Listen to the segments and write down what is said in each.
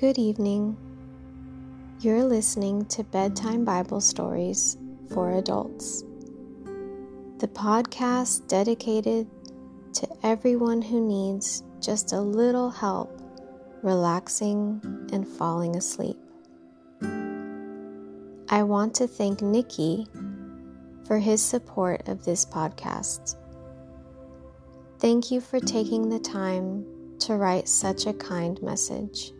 Good evening. You're listening to Bedtime Bible Stories for Adults, the podcast dedicated to everyone who needs just a little help relaxing and falling asleep. I want to thank Nikki for his support of this podcast. Thank you for taking the time to write such a kind message.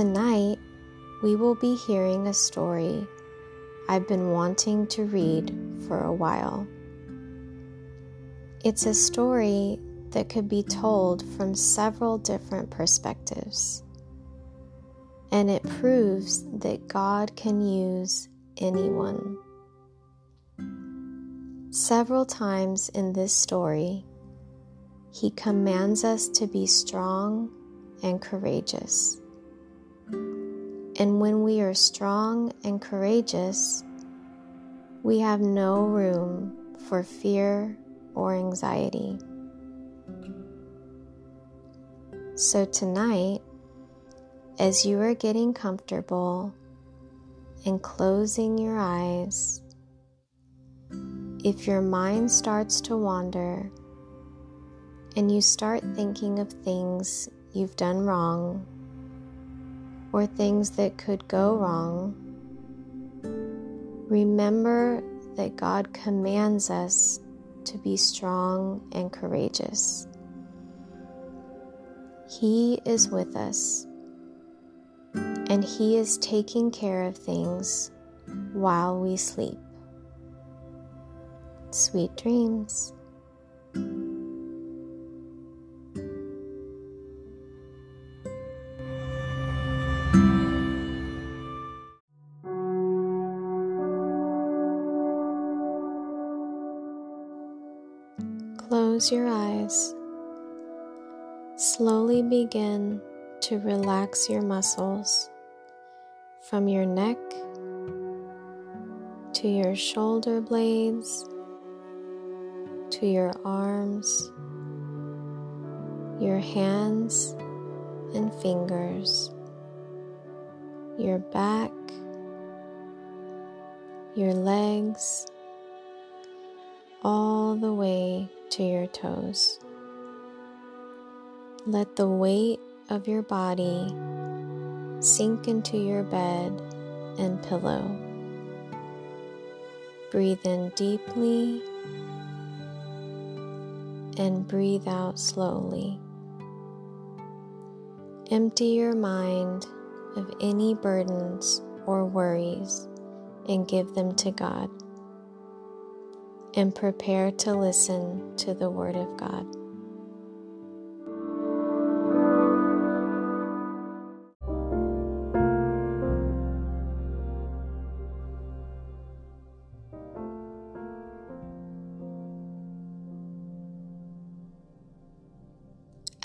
Tonight, we will be hearing a story I've been wanting to read for a while. It's a story that could be told from several different perspectives, and it proves that God can use anyone. Several times in this story, He commands us to be strong and courageous. And when we are strong and courageous, we have no room for fear or anxiety. So tonight, as you are getting comfortable and closing your eyes, if your mind starts to wander and you start thinking of things you've done wrong or things that could go wrong, remember that God commands us to be strong and courageous. He is with us, and He is taking care of things while we sleep. Sweet dreams. Close your eyes. Slowly begin to relax your muscles from your neck to your shoulder blades to your arms, your hands and fingers, your back, your legs, all the way to your toes. Let the weight of your body sink into your bed and pillow. Breathe in deeply and breathe out slowly. Empty your mind of any burdens or worries and give them to God and prepare to listen to the Word of God.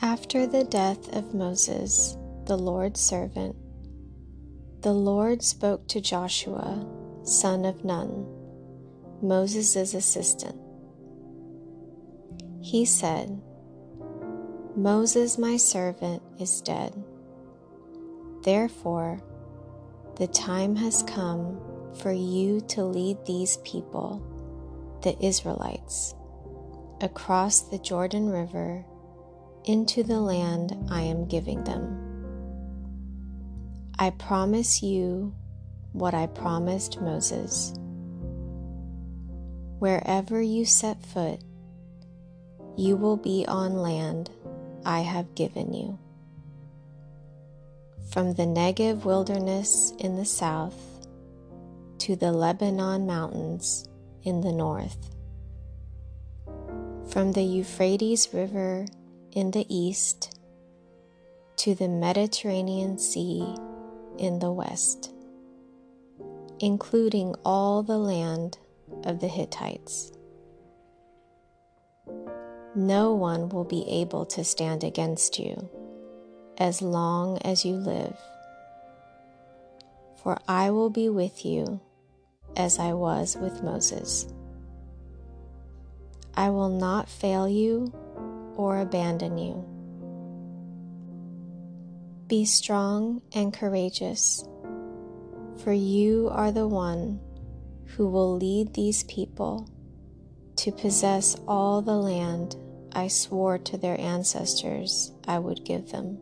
After the death of Moses, the Lord's servant, the Lord spoke to Joshua, son of Nun Moses' assistant. He said, Moses, my servant, is dead. Therefore, the time has come for you to lead these people, the Israelites, across the Jordan River into the land I am giving them. I promise you what I promised Moses. Wherever you set foot, you will be on land I have given you. From the Negev wilderness in the south to the Lebanon mountains in the north, from the Euphrates River in the east to the Mediterranean Sea in the west, including all the land of the Hittites. No one will be able to stand against you as long as you live, for I will be with you as I was with Moses. I will not fail you or abandon you. Be strong and courageous, for you are the one who will lead these people to possess all the land I swore to their ancestors I would give them.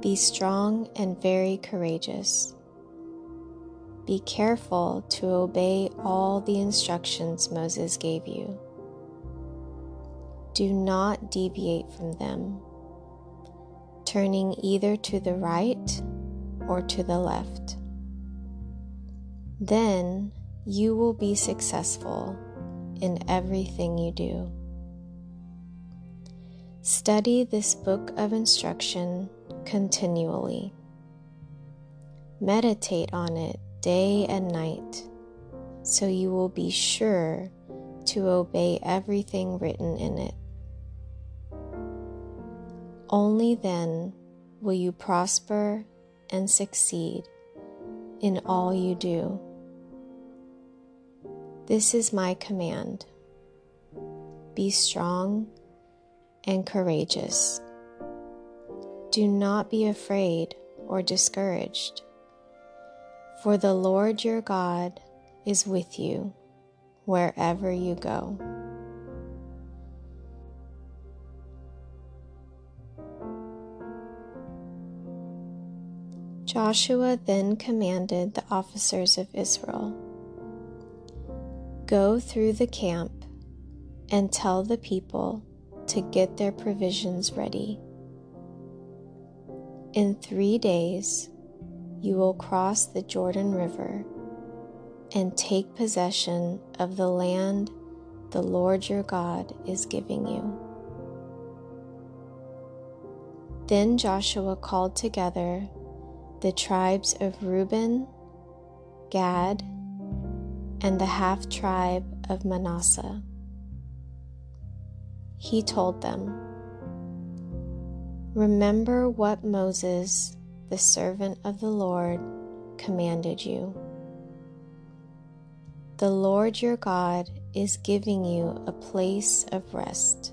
Be strong and very courageous. Be careful to obey all the instructions Moses gave you. Do not deviate from them, turning either to the right or to the left. Then you will be successful in everything you do. Study this book of instruction continually. Meditate on it day and night so you will be sure to obey everything written in it. Only then will you prosper and succeed in all you do. This is my command be strong and courageous. Do not be afraid or discouraged, for the Lord your God is with you wherever you go. Joshua then commanded the officers of Israel Go through the camp and tell the people to get their provisions ready. In three days, you will cross the Jordan River and take possession of the land the Lord your God is giving you. Then Joshua called together the tribes of Reuben, Gad, and the half tribe of Manasseh. He told them, Remember what Moses, the servant of the Lord, commanded you. The Lord your God is giving you a place of rest.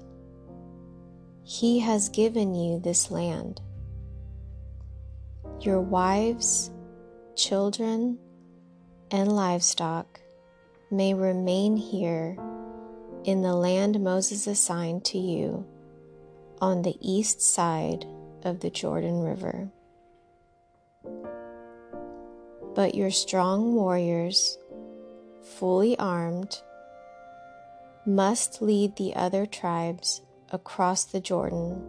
He has given you this land. Your wives, children, and livestock may remain here in the land Moses assigned to you on the east side of the Jordan River. But your strong warriors, fully armed, must lead the other tribes across the Jordan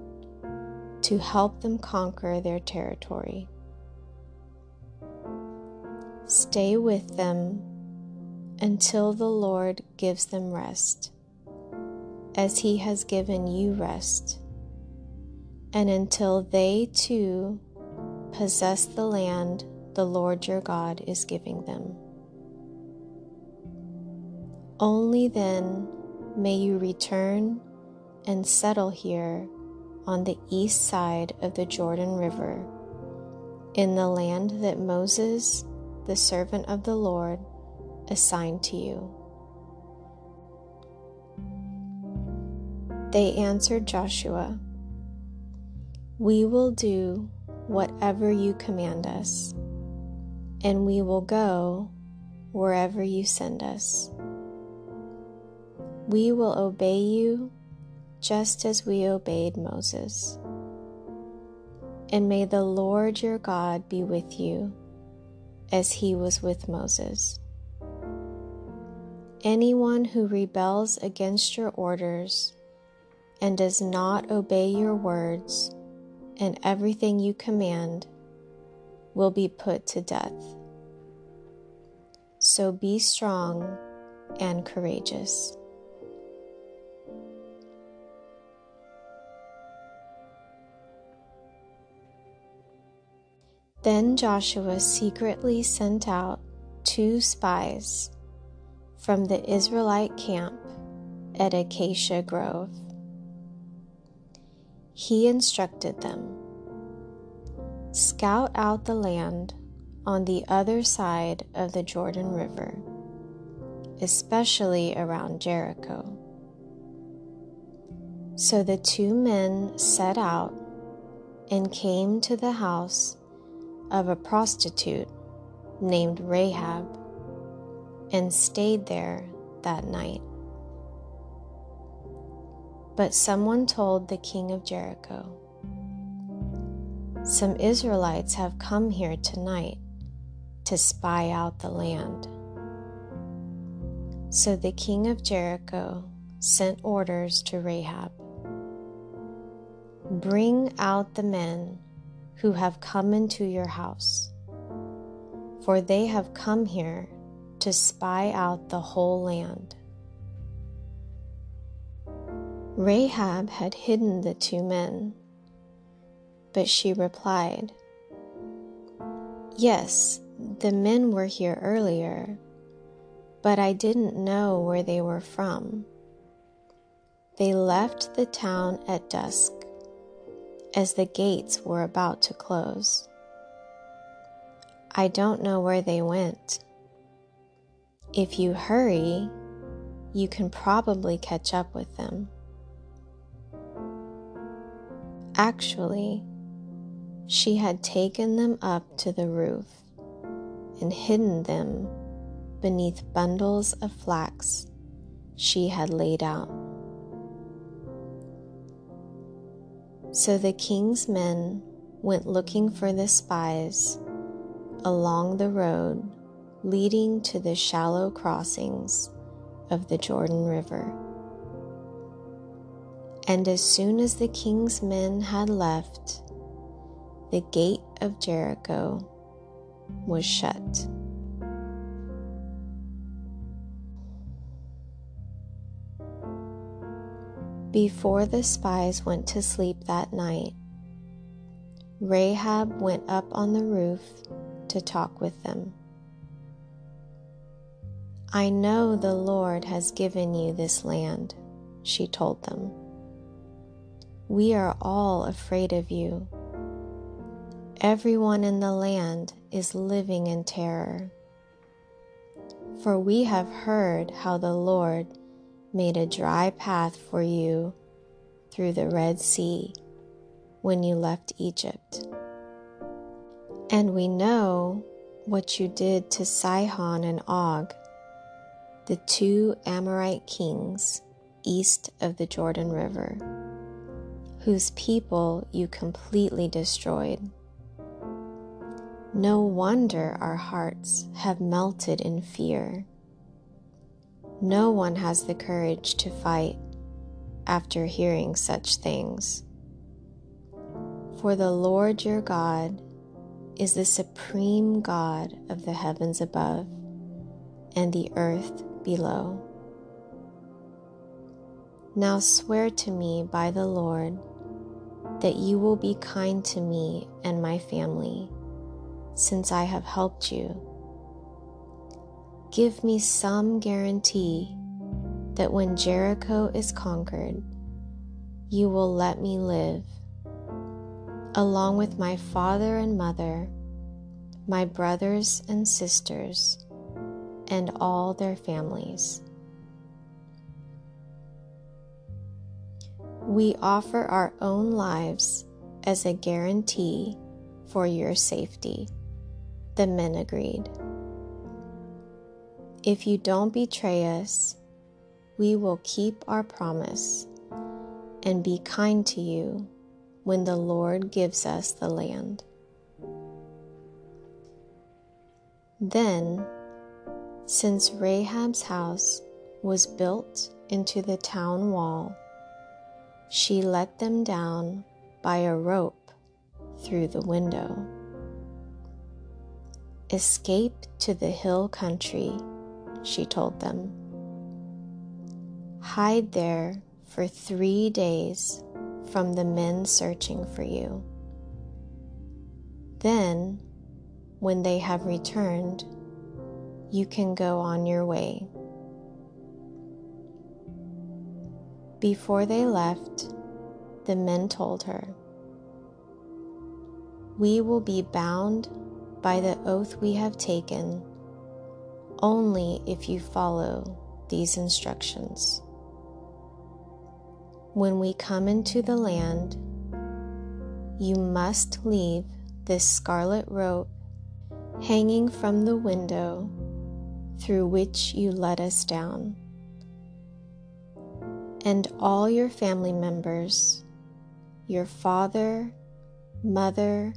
to help them conquer their territory. Stay with them until the Lord gives them rest, as He has given you rest, and until they too possess the land the Lord your God is giving them. Only then may you return and settle here on the east side of the Jordan River, in the land that Moses, the servant of the Lord, assigned to you. They answered Joshua, We will do whatever you command us, and we will go wherever you send us. We will obey you just as we obeyed Moses. And may the Lord your God be with you as he was with Moses. Anyone who rebels against your orders and does not obey your words and everything you command will be put to death. So be strong and courageous. Then Joshua secretly sent out two spies from the Israelite camp at Acacia Grove. He instructed them Scout out the land on the other side of the Jordan River, especially around Jericho. So the two men set out and came to the house of a prostitute named Rahab and stayed there that night. But someone told the king of Jericho, Some Israelites have come here tonight to spy out the land. So the king of Jericho sent orders to Rahab Bring out the men who have come into your house, for they have come here to spy out the whole land. Rahab had hidden the two men, but she replied, Yes, the men were here earlier, but I didn't know where they were from. They left the town at dusk as the gates were about to close. I don't know where they went. If you hurry, you can probably catch up with them. Actually, she had taken them up to the roof and hidden them beneath bundles of flax she had laid out. So the king's men went looking for the spies along the road leading to the shallow crossings of the Jordan River. And as soon as the king's men had left, the gate of Jericho was shut. Before the spies went to sleep that night, Rahab went up on the roof to talk with them. I know the Lord has given you this land, she told them. We are all afraid of you. Everyone in the land is living in terror. For we have heard how the Lord made a dry path for you through the Red Sea when you left Egypt. And we know what you did to Sihon and Og, the two Amorite kings east of the Jordan River, whose people you completely destroyed. No wonder our hearts have melted in fear no one has the courage to fight after hearing such things. For the Lord your God is the supreme God of the heavens above and the earth below. Now swear to me by the Lord that you will be kind to me and my family, since I have helped you give me some guarantee that when Jericho is conquered, you will let me live, along with my father and mother, my brothers and sisters, and all their families. We offer our own lives as a guarantee for your safety, the men agreed. If you don't betray us, we will keep our promise and be kind to you when the Lord gives us the land. Then, since Rahab's house was built into the town wall, she let them down by a rope through the window. Escape to the hill country she told them. Hide there for three days from the men searching for you. Then, when they have returned, you can go on your way. Before they left, the men told her, We will be bound by the oath we have taken only if you follow these instructions. When we come into the land, you must leave this scarlet rope hanging from the window through which you let us down. And all your family members, your father, mother,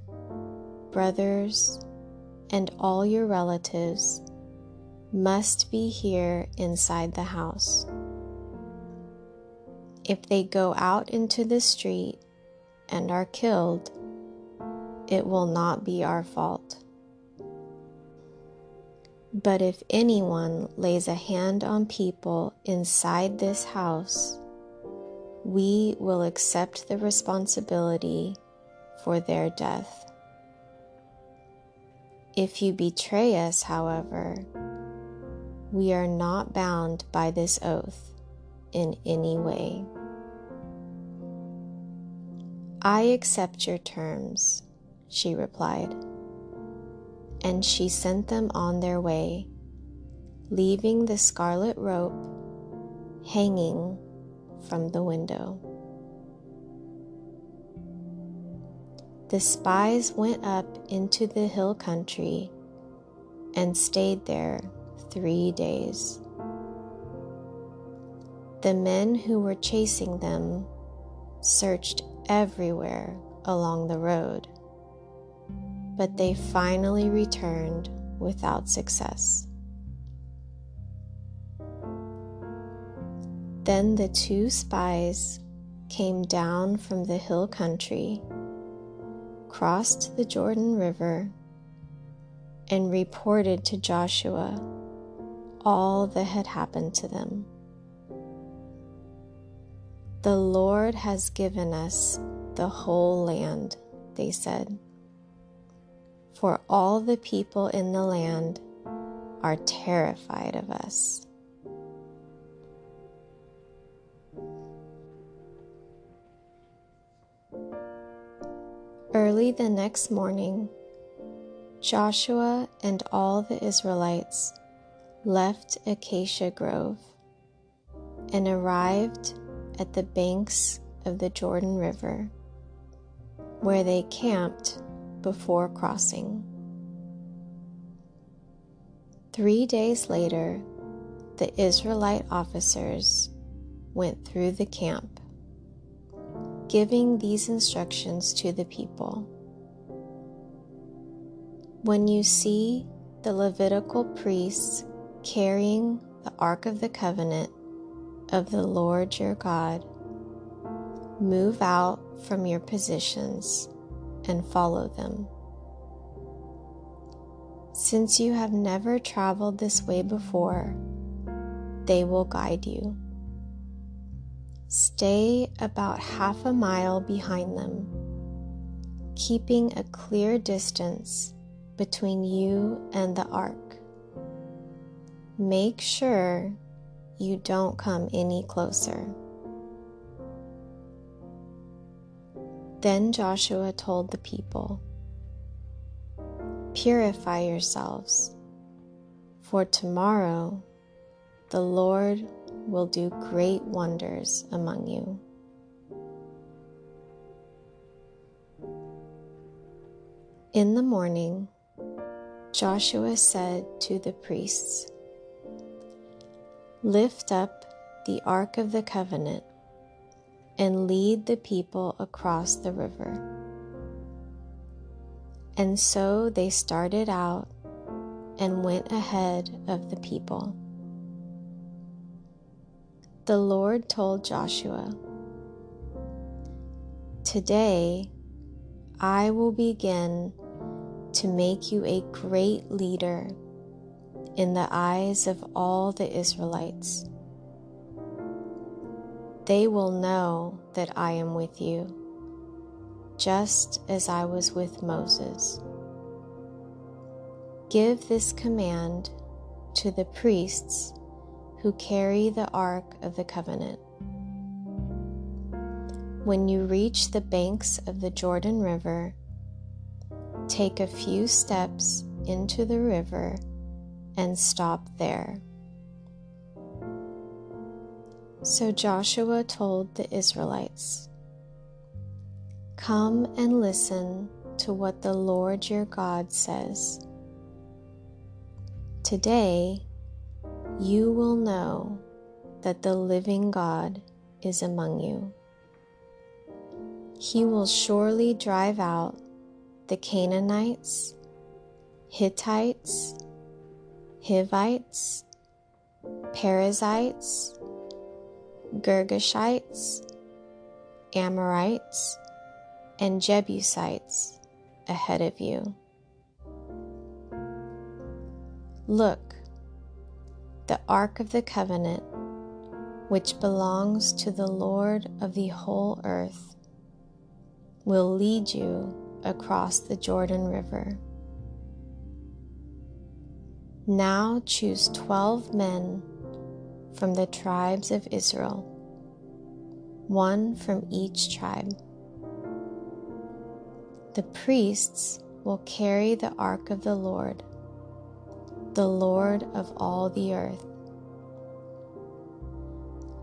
brothers, and all your relatives must be here inside the house. If they go out into the street and are killed, it will not be our fault. But if anyone lays a hand on people inside this house, we will accept the responsibility for their death. If you betray us, however, we are not bound by this oath in any way. I accept your terms, she replied and she sent them on their way, leaving the scarlet rope hanging from the window. The spies went up into the hill country and stayed there three days. The men who were chasing them searched everywhere along the road but they finally returned without success. Then the two spies came down from the hill country, crossed the Jordan River, and reported to Joshua all that had happened to them. The Lord has given us the whole land, they said for all the people in the land are terrified of us. Early the next morning, Joshua and all the Israelites left Acacia Grove and arrived at the banks of the Jordan River, where they camped before crossing. Three days later, the Israelite officers went through the camp, giving these instructions to the people. When you see the Levitical priests carrying the Ark of the Covenant of the Lord your God, move out from your positions and follow them. Since you have never traveled this way before, they will guide you. Stay about half a mile behind them, keeping a clear distance between you and the ark. Make sure you don't come any closer. Then Joshua told the people, Purify yourselves, for tomorrow the Lord will do great wonders among you. In the morning, Joshua said to the priests, Lift up the Ark of the Covenant and lead the people across the river. And so they started out and went ahead of the people. The Lord told Joshua, Today I will begin to make you a great leader in the eyes of all the Israelites they will know that I am with you, just as I was with Moses. Give this command to the priests who carry the Ark of the Covenant. When you reach the banks of the Jordan River, take a few steps into the river and stop there. So Joshua told the Israelites Come and listen to what the Lord your God says. Today, you will know that the living God is among you. He will surely drive out the Canaanites, Hittites, Hivites, Perizzites, Girgashites, Amorites, and Jebusites ahead of you. Look, the Ark of the Covenant, which belongs to the Lord of the whole earth, will lead you across the Jordan River. Now choose twelve men from the tribes of Israel, one from each tribe. The priests will carry the ark of the Lord, the Lord of all the earth.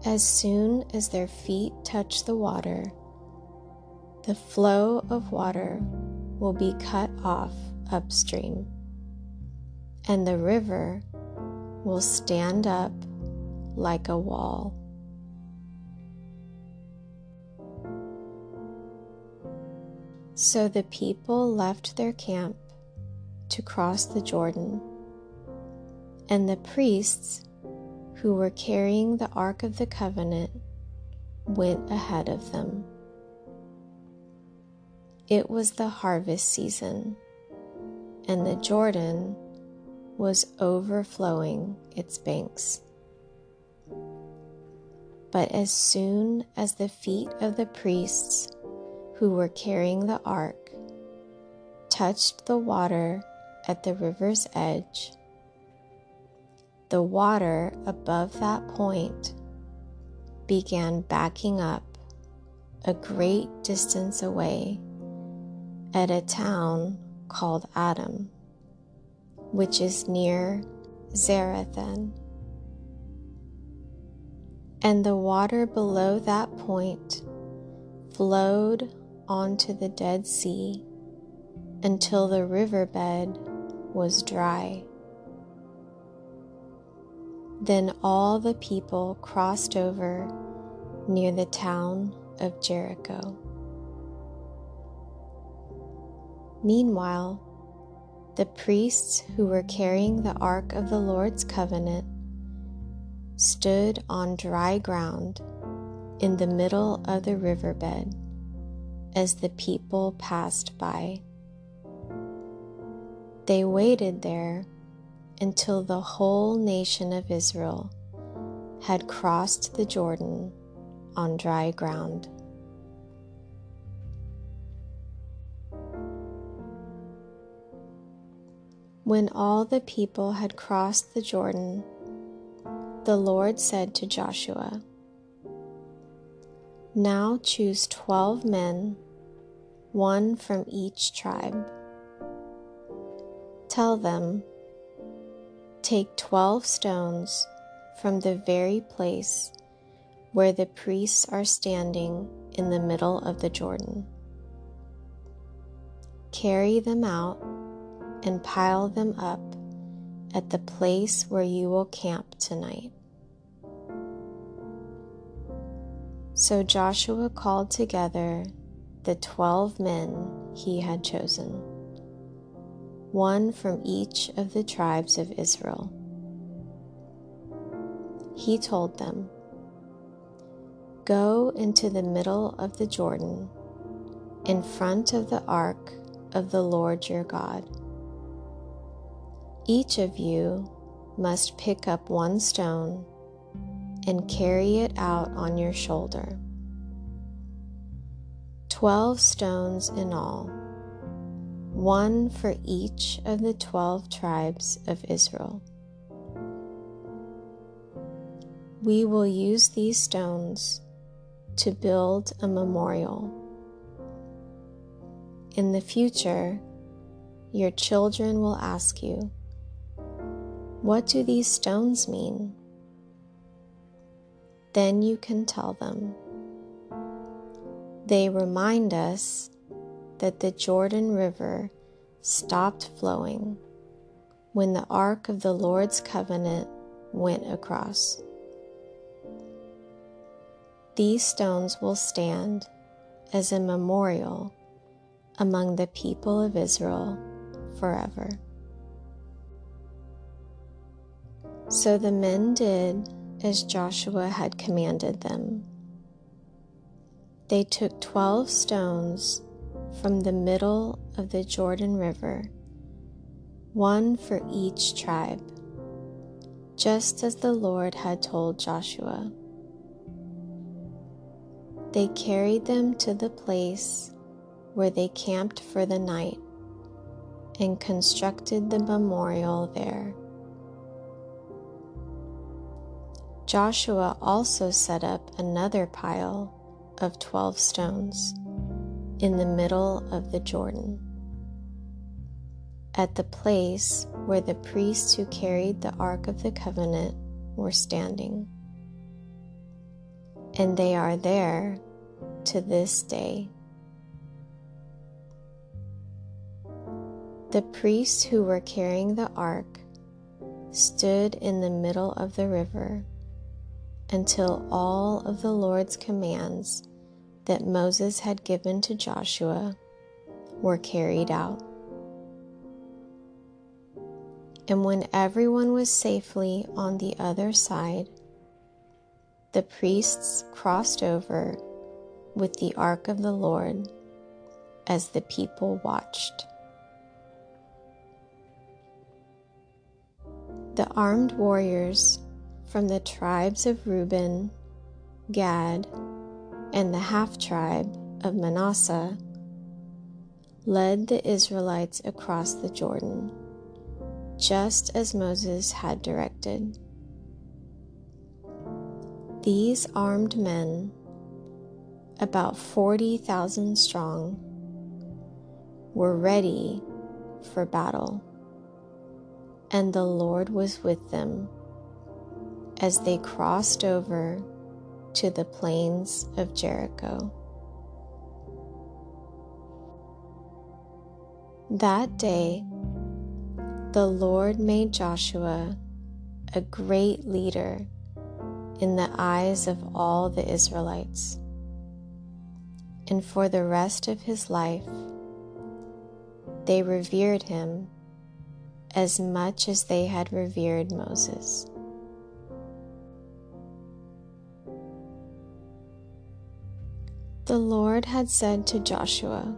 As soon as their feet touch the water, the flow of water will be cut off upstream, and the river will stand up like a wall. So the people left their camp to cross the Jordan, and the priests who were carrying the Ark of the Covenant went ahead of them. It was the harvest season, and the Jordan was overflowing its banks. But as soon as the feet of the priests who were carrying the ark touched the water at the river's edge, the water above that point began backing up a great distance away at a town called Adam, which is near Zarethan and the water below that point flowed onto the Dead Sea until the riverbed was dry. Then all the people crossed over near the town of Jericho. Meanwhile, the priests who were carrying the Ark of the Lord's covenant stood on dry ground in the middle of the riverbed as the people passed by. They waited there until the whole nation of Israel had crossed the Jordan on dry ground. When all the people had crossed the Jordan, the Lord said to Joshua, Now choose twelve men, one from each tribe. Tell them, Take twelve stones from the very place where the priests are standing in the middle of the Jordan. Carry them out and pile them up at the place where you will camp tonight. So Joshua called together the twelve men he had chosen, one from each of the tribes of Israel. He told them, Go into the middle of the Jordan, in front of the ark of the Lord your God each of you must pick up one stone and carry it out on your shoulder. Twelve stones in all, one for each of the twelve tribes of Israel. We will use these stones to build a memorial. In the future, your children will ask you, what do these stones mean? Then you can tell them. They remind us that the Jordan River stopped flowing when the Ark of the Lord's covenant went across. These stones will stand as a memorial among the people of Israel forever. So the men did as Joshua had commanded them. They took twelve stones from the middle of the Jordan River, one for each tribe, just as the Lord had told Joshua. They carried them to the place where they camped for the night and constructed the memorial there. Joshua also set up another pile of 12 stones in the middle of the Jordan, at the place where the priests who carried the Ark of the Covenant were standing and they are there to this day. The priests who were carrying the ark stood in the middle of the river until all of the Lord's commands that Moses had given to Joshua were carried out. And when everyone was safely on the other side, the priests crossed over with the ark of the Lord as the people watched. The armed warriors from the tribes of Reuben, Gad, and the half tribe of Manasseh led the Israelites across the Jordan, just as Moses had directed. These armed men, about 40,000 strong, were ready for battle, and the Lord was with them as they crossed over to the plains of Jericho. That day, the Lord made Joshua a great leader in the eyes of all the Israelites. And for the rest of his life, they revered him as much as they had revered Moses. The Lord had said to Joshua,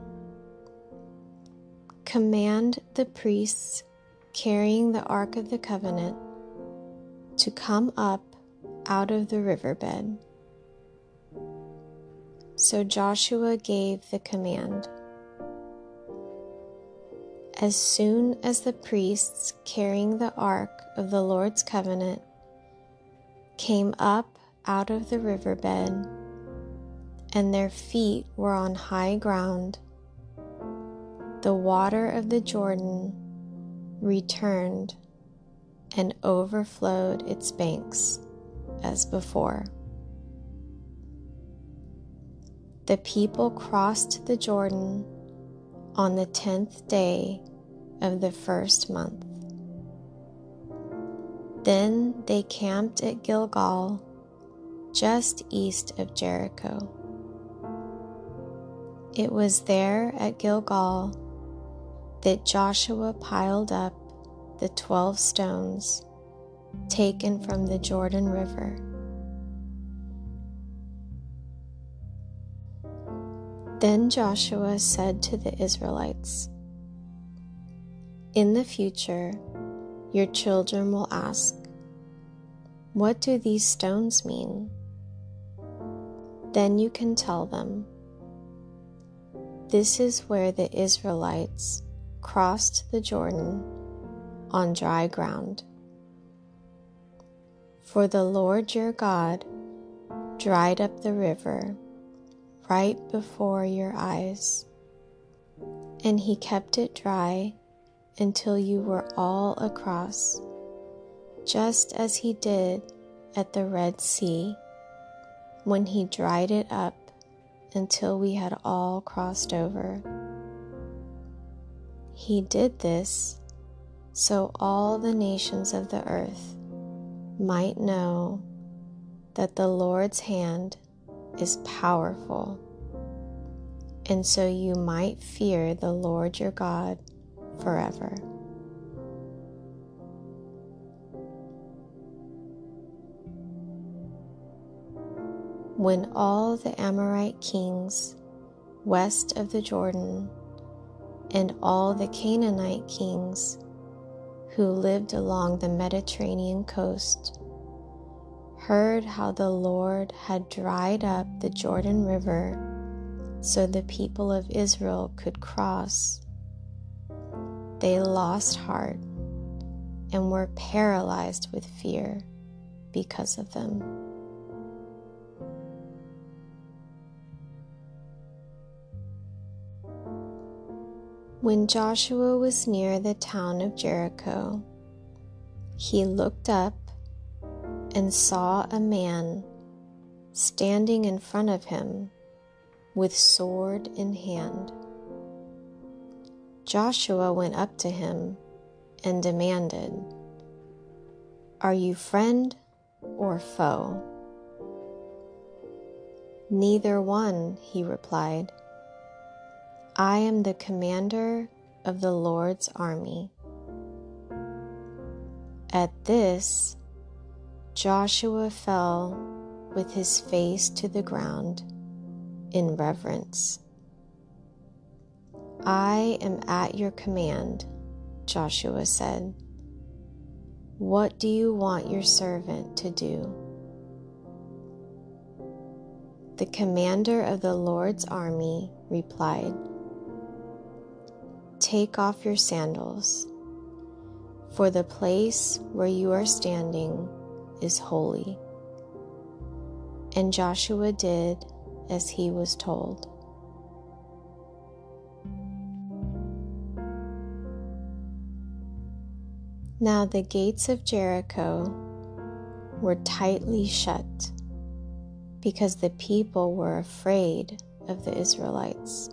Command the priests carrying the Ark of the Covenant to come up out of the riverbed. So Joshua gave the command. As soon as the priests carrying the ark of the Lord's covenant came up out of the riverbed, and their feet were on high ground, the water of the Jordan returned and overflowed its banks as before. The people crossed the Jordan on the tenth day of the first month. Then they camped at Gilgal, just east of Jericho. It was there at Gilgal that Joshua piled up the twelve stones taken from the Jordan River. Then Joshua said to the Israelites, In the future, your children will ask, What do these stones mean? Then you can tell them, This is where the Israelites crossed the Jordan on dry ground. For the Lord your God dried up the river right before your eyes, and he kept it dry until you were all across, just as he did at the Red Sea when he dried it up until we had all crossed over. He did this so all the nations of the earth might know that the Lord's hand is powerful, and so you might fear the Lord your God forever. When all the Amorite kings west of the Jordan and all the Canaanite kings who lived along the Mediterranean coast heard how the Lord had dried up the Jordan River so the people of Israel could cross, they lost heart and were paralyzed with fear because of them. When Joshua was near the town of Jericho, he looked up and saw a man standing in front of him with sword in hand. Joshua went up to him and demanded, Are you friend or foe? Neither one, he replied. I am the commander of the Lord's army. At this, Joshua fell with his face to the ground in reverence. I am at your command, Joshua said. What do you want your servant to do? The commander of the Lord's army replied, Take off your sandals, for the place where you are standing is holy. And Joshua did as he was told. Now the gates of Jericho were tightly shut because the people were afraid of the Israelites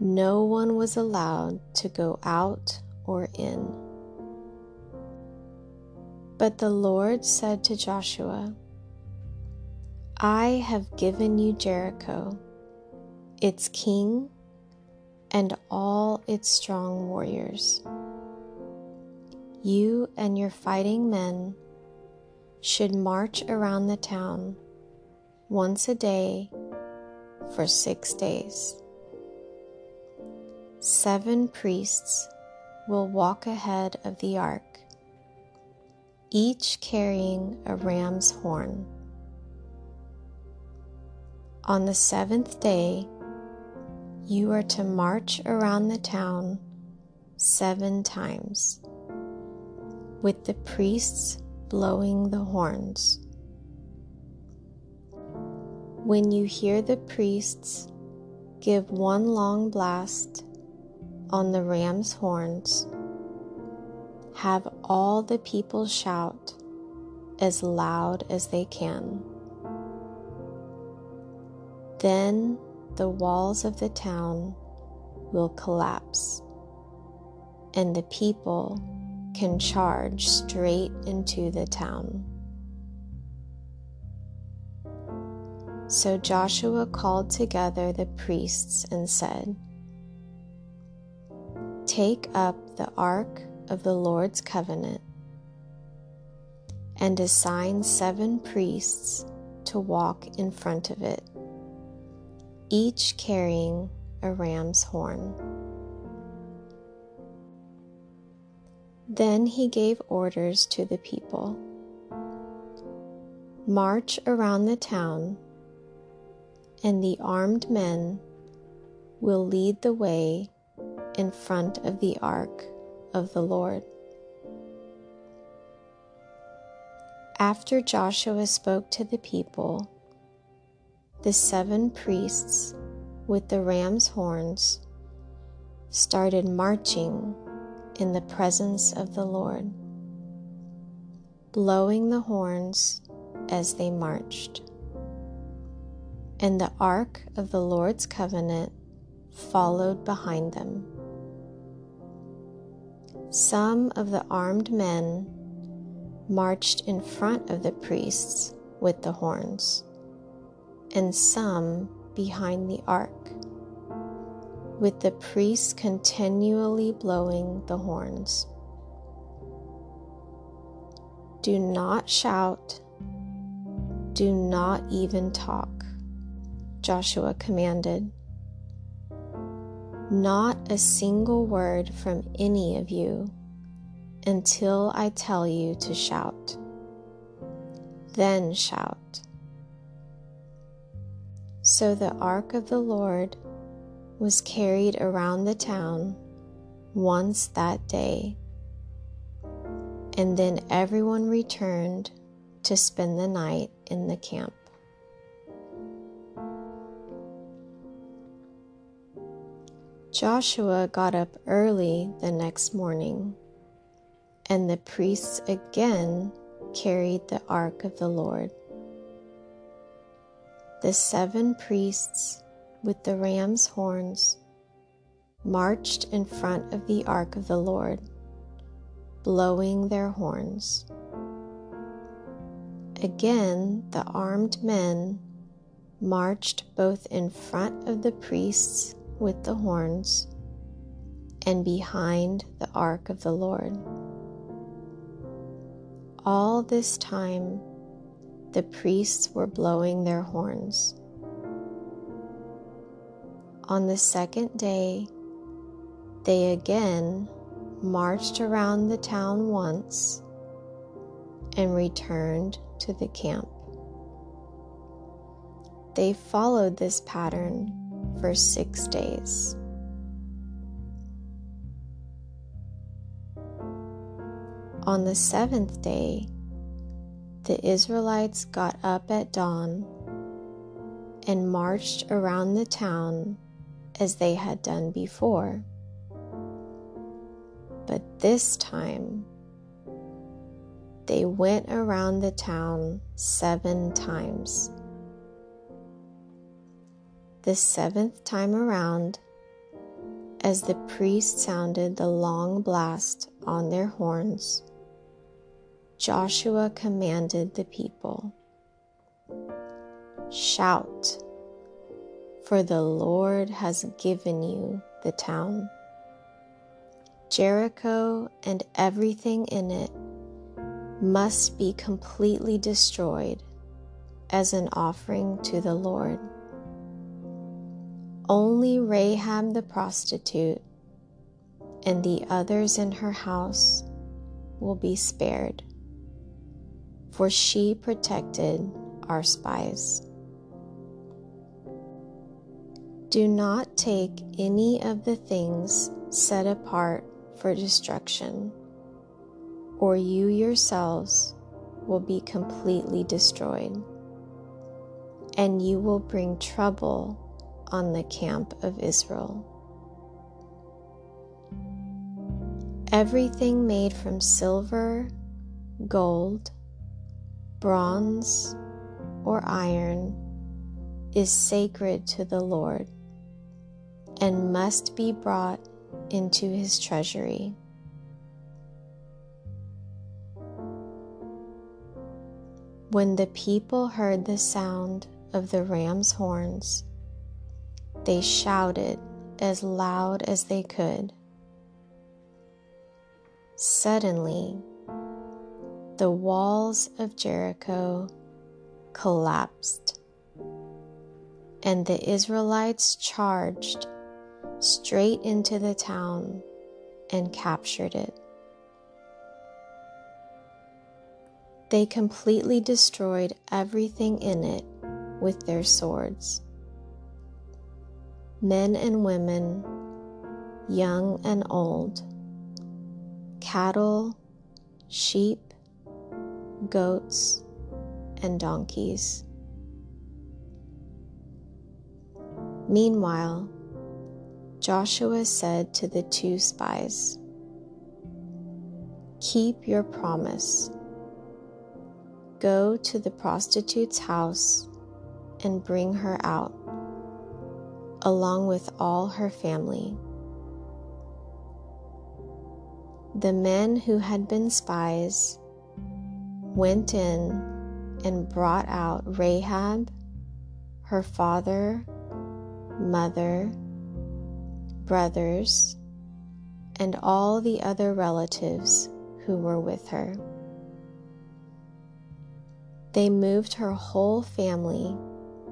no one was allowed to go out or in. But the Lord said to Joshua, I have given you Jericho, its king, and all its strong warriors. You and your fighting men should march around the town once a day for six days. Seven priests will walk ahead of the ark, each carrying a ram's horn. On the seventh day, you are to march around the town seven times, with the priests blowing the horns. When you hear the priests give one long blast, on the ram's horns. Have all the people shout as loud as they can. Then the walls of the town will collapse, and the people can charge straight into the town. So Joshua called together the priests and said, take up the ark of the Lord's covenant and assign seven priests to walk in front of it, each carrying a ram's horn. Then he gave orders to the people March around the town, and the armed men will lead the way in front of the ark of the Lord. After Joshua spoke to the people, the seven priests with the ram's horns started marching in the presence of the Lord, blowing the horns as they marched. and the ark of the Lord's covenant followed behind them. Some of the armed men marched in front of the priests with the horns, and some behind the ark, with the priests continually blowing the horns. Do not shout, do not even talk, Joshua commanded. Not a single word from any of you until I tell you to shout. Then shout. So the ark of the Lord was carried around the town once that day, and then everyone returned to spend the night in the camp. Joshua got up early the next morning, and the priests again carried the ark of the Lord. The seven priests with the ram's horns marched in front of the ark of the Lord, blowing their horns. Again, the armed men marched both in front of the priests with the horns and behind the ark of the Lord. All this time, the priests were blowing their horns. On the second day, they again marched around the town once and returned to the camp. They followed this pattern for six days. On the seventh day, the Israelites got up at dawn and marched around the town as they had done before. But this time, they went around the town seven times. The seventh time around, as the priest sounded the long blast on their horns, Joshua commanded the people Shout, for the Lord has given you the town. Jericho and everything in it must be completely destroyed as an offering to the Lord. Only Rahab the prostitute and the others in her house will be spared, for she protected our spies. Do not take any of the things set apart for destruction, or you yourselves will be completely destroyed, and you will bring trouble on the camp of Israel. Everything made from silver, gold, bronze, or iron is sacred to the Lord and must be brought into his treasury. When the people heard the sound of the ram's horns, they shouted as loud as they could. Suddenly, the walls of Jericho collapsed, and the Israelites charged straight into the town and captured it. They completely destroyed everything in it with their swords men and women, young and old, cattle, sheep, goats, and donkeys. Meanwhile, Joshua said to the two spies, Keep your promise. Go to the prostitute's house and bring her out, along with all her family. The men who had been spies went in and brought out Rahab, her father, mother, brothers, and all the other relatives who were with her. They moved her whole family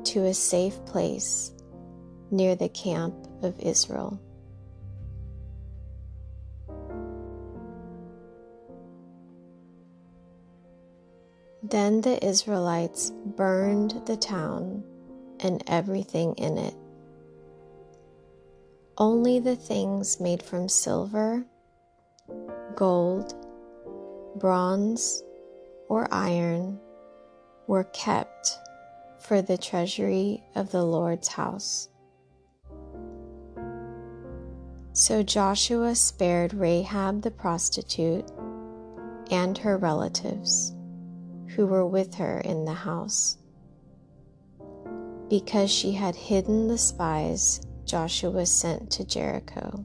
to a safe place near the camp of Israel. Then the Israelites burned the town and everything in it. Only the things made from silver, gold, bronze, or iron were kept for the treasury of the Lord's house. So Joshua spared Rahab the prostitute and her relatives who were with her in the house. Because she had hidden the spies Joshua sent to Jericho.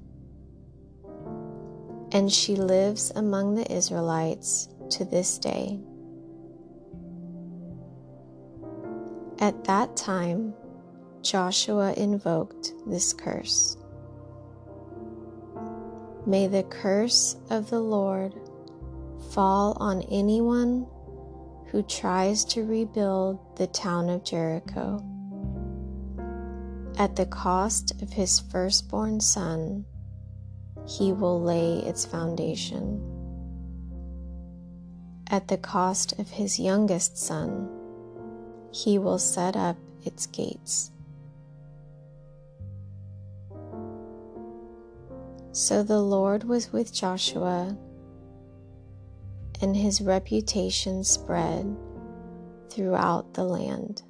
And she lives among the Israelites to this day. At that time, Joshua invoked this curse May the curse of the Lord fall on anyone who tries to rebuild the town of Jericho. At the cost of his firstborn son, he will lay its foundation. At the cost of his youngest son, he will set up its gates. So the Lord was with Joshua, and his reputation spread throughout the land.